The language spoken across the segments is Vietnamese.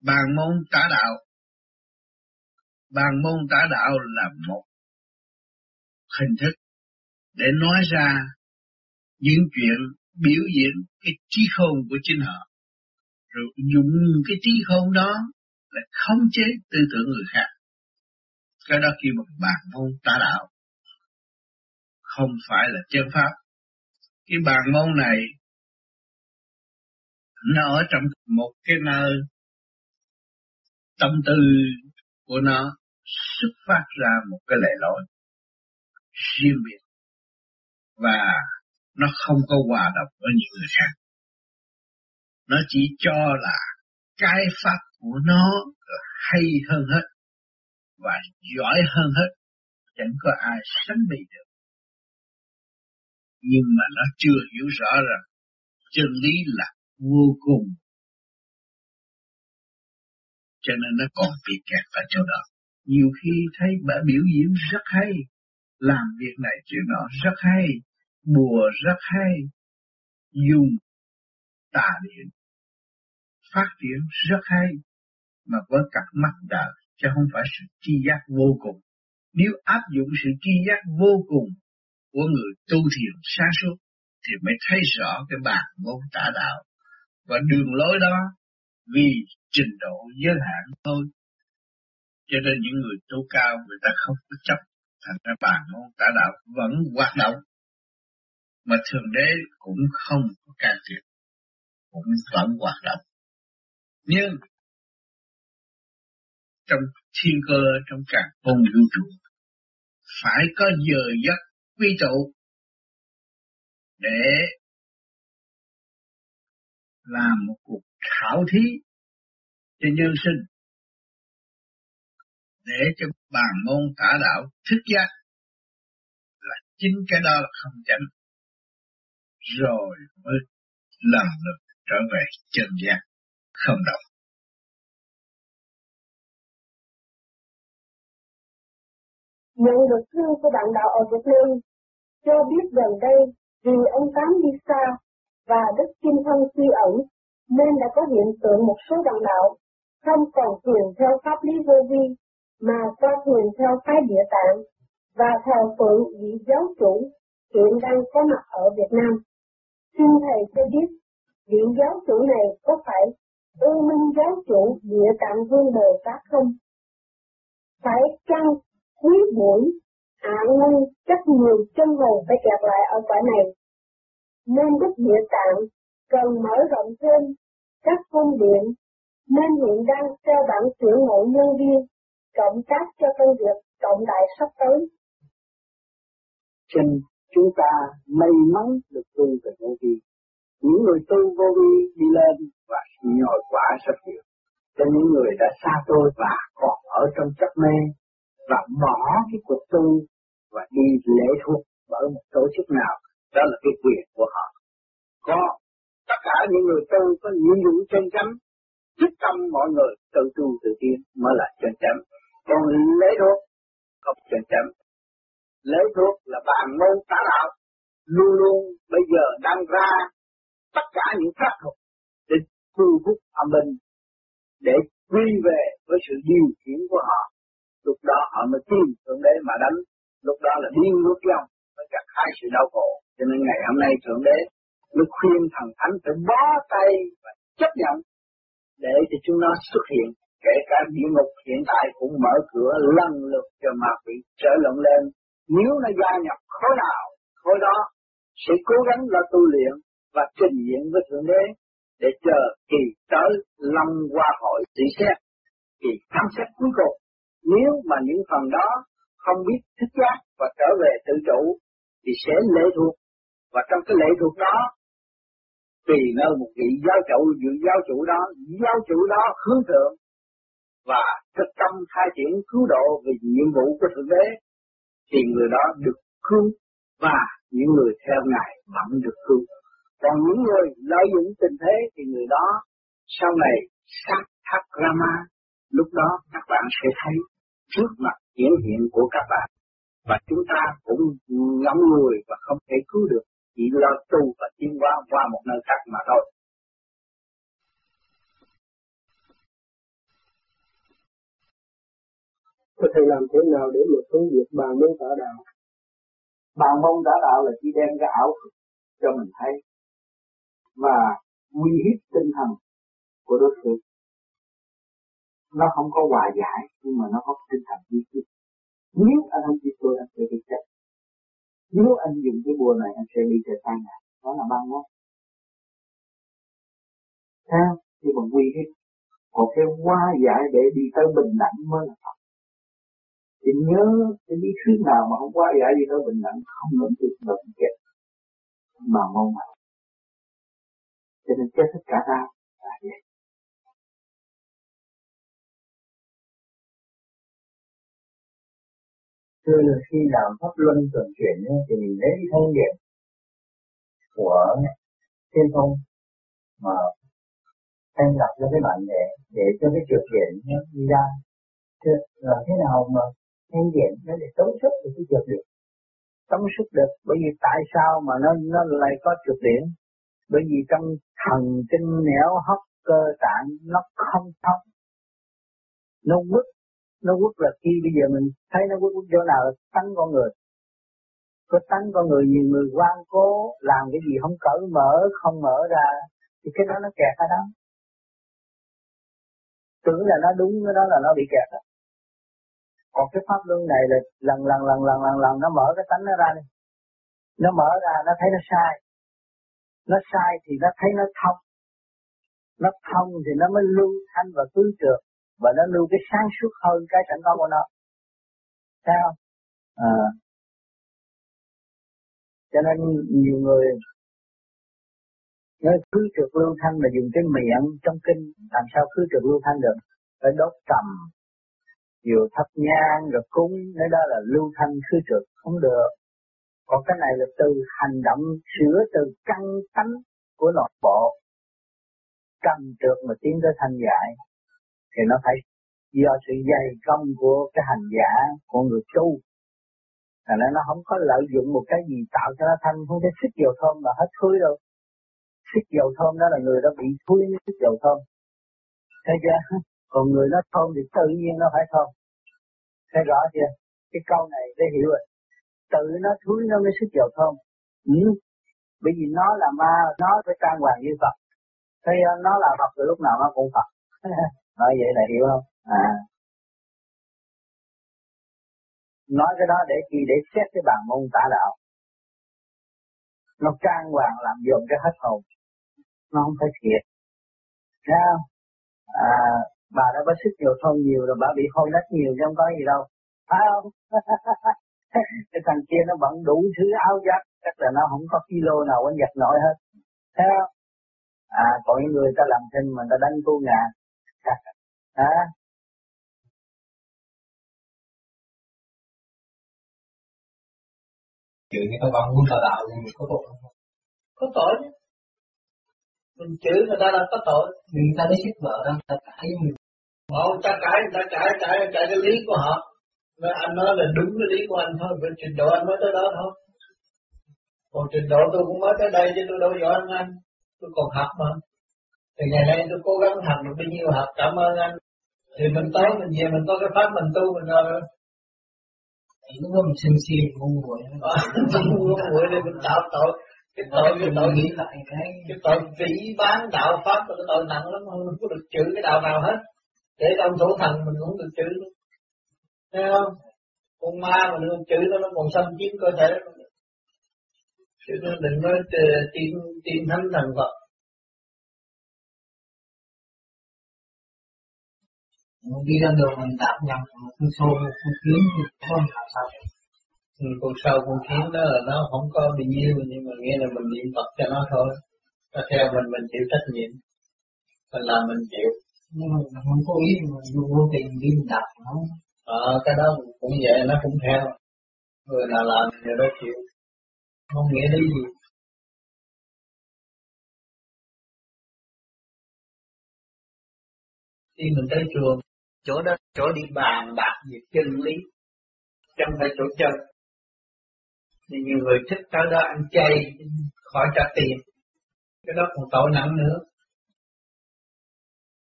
bàn môn tả đạo. Bàn môn tả đạo là một hình thức để nói ra những chuyện biểu diễn cái trí khôn của chính họ. Rồi dùng cái trí khôn đó là khống chế tư tưởng người khác. Cái đó kêu bằng bàn môn tả đạo. Không phải là chân pháp. Cái bàn môn này nó ở trong một cái nơi tâm tư của nó xuất phát ra một cái lệ lỗi riêng biệt và nó không có hòa đồng với những người khác. Nó chỉ cho là cái pháp của nó hay hơn hết và giỏi hơn hết, chẳng có ai sánh bị được. Nhưng mà nó chưa hiểu rõ rằng chân lý là vô cùng. Cho nên nó còn bị kẹt ở chỗ đó. Nhiều khi thấy bà biểu diễn rất hay, làm việc này chuyện đó rất hay, bùa rất hay, dùng tà điện phát triển rất hay, mà với cặp mắt đời, chứ không phải sự tri giác vô cùng. Nếu áp dụng sự tri giác vô cùng của người tu thiền sáng suốt, thì mới thấy rõ cái bản môn tả đạo và đường lối đó vì trình độ giới hạn thôi. Cho nên những người tu cao, người ta không có chấp. Thành ra bàn môn tả đạo vẫn hoạt động. Mà thượng đế cũng không có can thiệp, cũng vẫn hoạt động. Nhưng trong thiên cơ, trong cả vùng vũ trụ, phải có giờ giấc quy tụ để làm một cuộc khảo thí cho nhân sinh, để cho bàn môn tả đạo thức giác là chính cái đó là không chánh. Rồi mới lần lượt trở về chân giác không động. Nhận được thư của bạn đạo ở Việt Nam, cho biết gần đây vì ông Tám đi xa và đức kim thân suy ẩn nên đã có hiện tượng một số đồng đạo không còn thiền theo pháp lý vô vi mà có thiền theo phái địa tạng và thờ phượng vị giáo chủ hiện đang có mặt ở Việt Nam. Xin Thầy cho biết, vị giáo chủ này có phải ưu minh giáo chủ địa tạng vương Bồ Tát không? Phải chăng quý buổi, ạ à ngân chắc nhiều chân hồn phải kẹt lại ở quả này? Nên đức địa tạng cần mở rộng thêm các cung điện nên hiện đang theo bản tuyển mộ nhân viên cộng tác cho công việc trọng đại sắp tới. Cho chúng ta may mắn được tu về vô vi. Những người tu vô vi đi lên và nhồi quả rất nhiều. Cho những người đã xa tôi và còn ở trong chấp mê và bỏ cái cuộc tu và đi lễ thuộc bởi một tổ chức nào, đó là cái quyền của họ. Có tất cả những người tu có nhiệm vụ chân chánh, thích tâm mọi người tự tu tự tiến mới là chân chánh. Còn lấy thuốc không chân chánh. lấy thuốc là bạn môn tả đạo, luôn luôn bây giờ đang ra tất cả những pháp thuật để thu hút âm binh để quy về với sự điều khiển của họ lúc đó họ mới tin thượng đế mà đánh lúc đó là điên nước lòng mới gặt hai sự đau khổ cho nên ngày hôm nay thượng đế mới khuyên thần thánh phải bó tay và chấp nhận để cho chúng nó xuất hiện. Kể cả địa ngục hiện tại cũng mở cửa lần lượt cho ma quỷ trở lộn lên. Nếu nó gia nhập khối nào, khối đó sẽ cố gắng là tu luyện và trình diện với thượng đế để chờ kỳ tới lâm qua hội tỷ xét, kỳ khám xét cuối cùng. Nếu mà những phần đó không biết thích giác và trở về tự chủ, thì sẽ lệ thuộc. Và trong cái lệ thuộc đó tùy nơi một vị giáo chủ dự giáo chủ đó, giáo chủ đó hướng thượng và thực tâm khai triển cứu độ vì nhiệm vụ của thượng đế, thì người đó được cứu và những người theo ngài vẫn được cứu. Còn những người lợi dụng tình thế thì người đó sau này sát thắt Rama, lúc đó các bạn sẽ thấy trước mặt hiển hiện của các bạn. Và chúng ta cũng ngắm người và không thể cứu được, chỉ lo tu tiến hóa qua một nơi khác mà thôi Có thầy làm thế nào để mà phân biệt bàn môn tả đạo? Bàn môn tả đạo là chỉ đem cái ảo cho mình thấy và uy hiếp tinh thần của đối phương. Nó không có hòa giải nhưng mà nó có tinh thần uy hiếp. Nếu anh không giết tôi anh sẽ bị chết. Nếu anh dùng cái bùa này anh sẽ bị trời tan ngại. Đó là ban đó Sao? Nhưng mà quy hết Còn cái hóa giải để đi tới bình đẳng mới là thật. Thì nhớ cái lý thuyết nào mà không qua giải đi tới bình đẳng, không 能 được động kết mà mong mà. Cho nên chết tất cả ra là vậy. Thưa là khi làm pháp luân tuần chuyển thì mình lấy thông điệp của thiên thông mà em gặp cho cái bạn để để cho cái trượt điện nó đi ra. Chứ là thế nào mà thanh điện nó để tống sức được cái trượt điện tống sức được, bởi vì tại sao mà nó nó lại có trượt điện bởi vì trong thần kinh nẻo hấp cơ tạng nó không thông. Nó quất nó quất là khi bây giờ mình thấy nó quất chỗ nào là tánh con người có tánh con người nhiều người quan cố, làm cái gì không cởi mở, không mở ra, thì cái đó nó kẹt ở đó. Tưởng là nó đúng, cái đó là nó bị kẹt đó. còn cái pháp luân này là lần lần lần lần lần lần, nó mở cái tánh nó ra đi. Nó mở ra, nó thấy nó sai. Nó sai thì nó thấy nó thông. Nó thông thì nó mới lưu thanh và tứ trượt, và nó lưu cái sáng suốt hơn cái sẵn có của nó. Thấy không? À cho nên nhiều người nói cứ trượt lưu thanh là dùng cái miệng trong kinh, làm sao cứ trượt lưu thanh được? Phải đốt trầm nhiều thắp nhang rồi cúng, nói đó là lưu thanh khứ trượt không được. Còn cái này là từ hành động sửa từ căn tánh của nội bộ. Căn trượt mà tiến tới thanh giải, thì nó phải do sự dày công của cái hành giả, của người tu thành ra nó không có lợi dụng một cái gì tạo cho nó thanh không thể xích dầu thơm mà hết thối đâu. Xích dầu thơm đó là người đó bị thối với xích dầu thơm. Thấy chưa? Còn người nó thơm thì tự nhiên nó phải thơm. Thấy rõ chưa? Cái câu này để hiểu rồi. Tự nó thúi nó mới xích dầu thơm. Ừ. bởi vì nó là ma, nó phải trang hoàng như Phật. Thế nó là Phật từ lúc nào nó cũng Phật. Nói vậy là hiểu không? À nói cái đó để chi? Để xét cái bàn môn tả đạo. Nó trang hoàng làm dồn cái hết hồn. Nó không phải thiệt. Thấy không? À, bà đã có sức nhiều thông nhiều rồi bà bị hôi đất nhiều chứ không có gì đâu. Phải không? Cái thằng kia nó vẫn đủ thứ áo giáp chắc là nó không có kilo nào anh giặt nổi hết. Thấy không? À còn những người ta làm thinh mà ta đánh cô ngà. Hả? Chửi người ta bằng muốn tà đạo thì mình có tội không? Có tội chứ. Mình chửi người ta là có tội. Vì người ta lấy sức vợ ra, ta cãi với mình. Không, ta cãi, ta cãi, cãi, cãi cái lý của họ. Nói anh nói là đúng cái lý của anh thôi, về trình độ anh mới tới đó thôi. Còn trình độ tôi cũng mới tới đây chứ tôi đâu giỏi hơn anh. Tôi còn học mà. Thì ngày nay tôi cố gắng học được bao nhiêu học, cảm ơn anh. Thì mình tới, mình về, mình có cái pháp mình tu, mình rồi lúc đó mình sân si ngu muội ngu muội nên mình tạo tội cái tội cái tội nghĩ lại cái cái tội vĩ bán đạo pháp là cái tội nặng lắm không có được chữ cái đạo nào hết để trong thủ thần mình cũng được chữ luôn thấy không con ma mà được chữ nó còn xâm chiếm cơ thể chứ nó đừng nói tìm tìm thánh thần phật đi ra đường mình đạp nhầm một con sâu một con kiến không làm sao ừ, con sâu con kiến đó là nó không có bị nhiêu nhưng mà nghĩa là mình niệm Phật cho nó thôi. Nó theo mình mình chịu trách nhiệm. Mình làm mình chịu. Nhưng mà mình không có ý mà vô vô tình đi mình đạp nó ờ à, cái đó cũng vậy nó cũng theo. Người nào làm người đó chịu. Không nghĩa lý gì. Khi mình tới chùa chỗ đó, chỗ đi bàn bạc về chân lý chẳng phải chỗ chân thì nhiều người thích tới đó ăn chay, khỏi trả tiền cái đó còn tội nặng nữa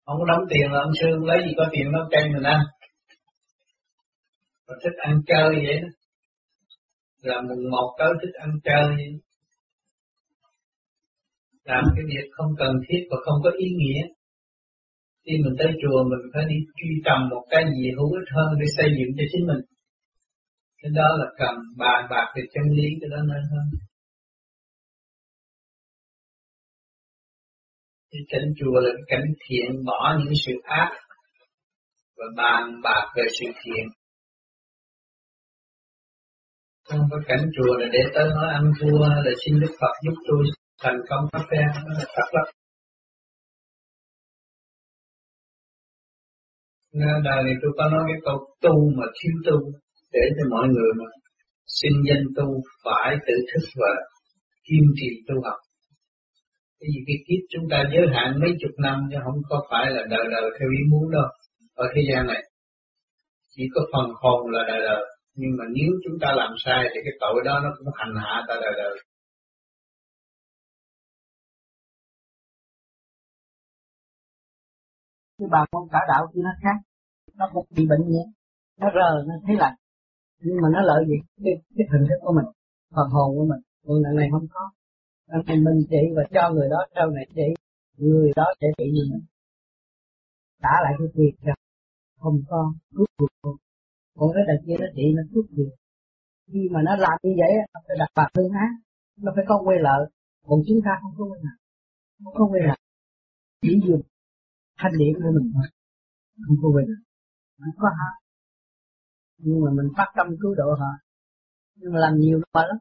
ông đóng tiền là ông sư lấy gì có tiền nấu chay mình ăn Còn thích ăn chơi vậy đó. Là mùng một tới thích ăn chơi vậy. Làm cái việc không cần thiết và không có ý nghĩa. Khi mình tới chùa, mình phải đi truy tầm một cái gì hữu ích hơn để xây dựng cho chính mình. Cái đó là cần bàn bạc về chân lý, cái đó nên hơn. Cái cảnh chùa là cái cảnh thiện, bỏ những sự ác, và bàn bạc về sự thiện. Không có cảnh chùa là để tới nói ăn thua, là xin Đức Phật giúp tôi thành công pháp phen đó là thật lắm. Đời này tôi có nói cái câu tu mà thiếu tu, để cho mọi người mà xin danh tu phải tự thức và kiên trì tu học. Cái gì cái kiếp chúng ta giới hạn mấy chục năm chứ không có phải là đời đời theo ý muốn đâu. Ở thế gian này, chỉ có phần hồn là đời đời. Nhưng mà nếu chúng ta làm sai thì cái tội đó nó cũng hành hạ ta đời đời. Cái bà con cả đạo kia nó khác. Nó cũng bị bệnh nhé nó rờ nó thấy lạnh. Nhưng mà nó lợi gì? Cái, cái hình thức của mình phần hồn của mình. Còn lần này không có. Lần này mình trị và cho người đó sau này trị người đó sẽ trị như mình. Trả lại cái việc cho. Không có thuốc được còn cái đằng kia nó trị nó thuốc quyền khi mà nó làm như vậy nó phải đặt bạc thương á nó phải có quay lợi. Còn chúng ta không có quay lợi. Không có quay lợi. Chỉ dùng thanh điển của mình thôi. Không có về được không có hả? Nhưng mà mình phát tâm cứu độ họ. Nhưng mà làm nhiều mà lắm.